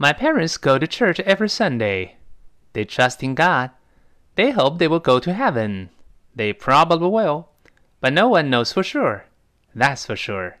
My parents go to church every Sunday. They trust in God. They hope they will go to heaven. They probably will, but no one knows for sure. That's for sure.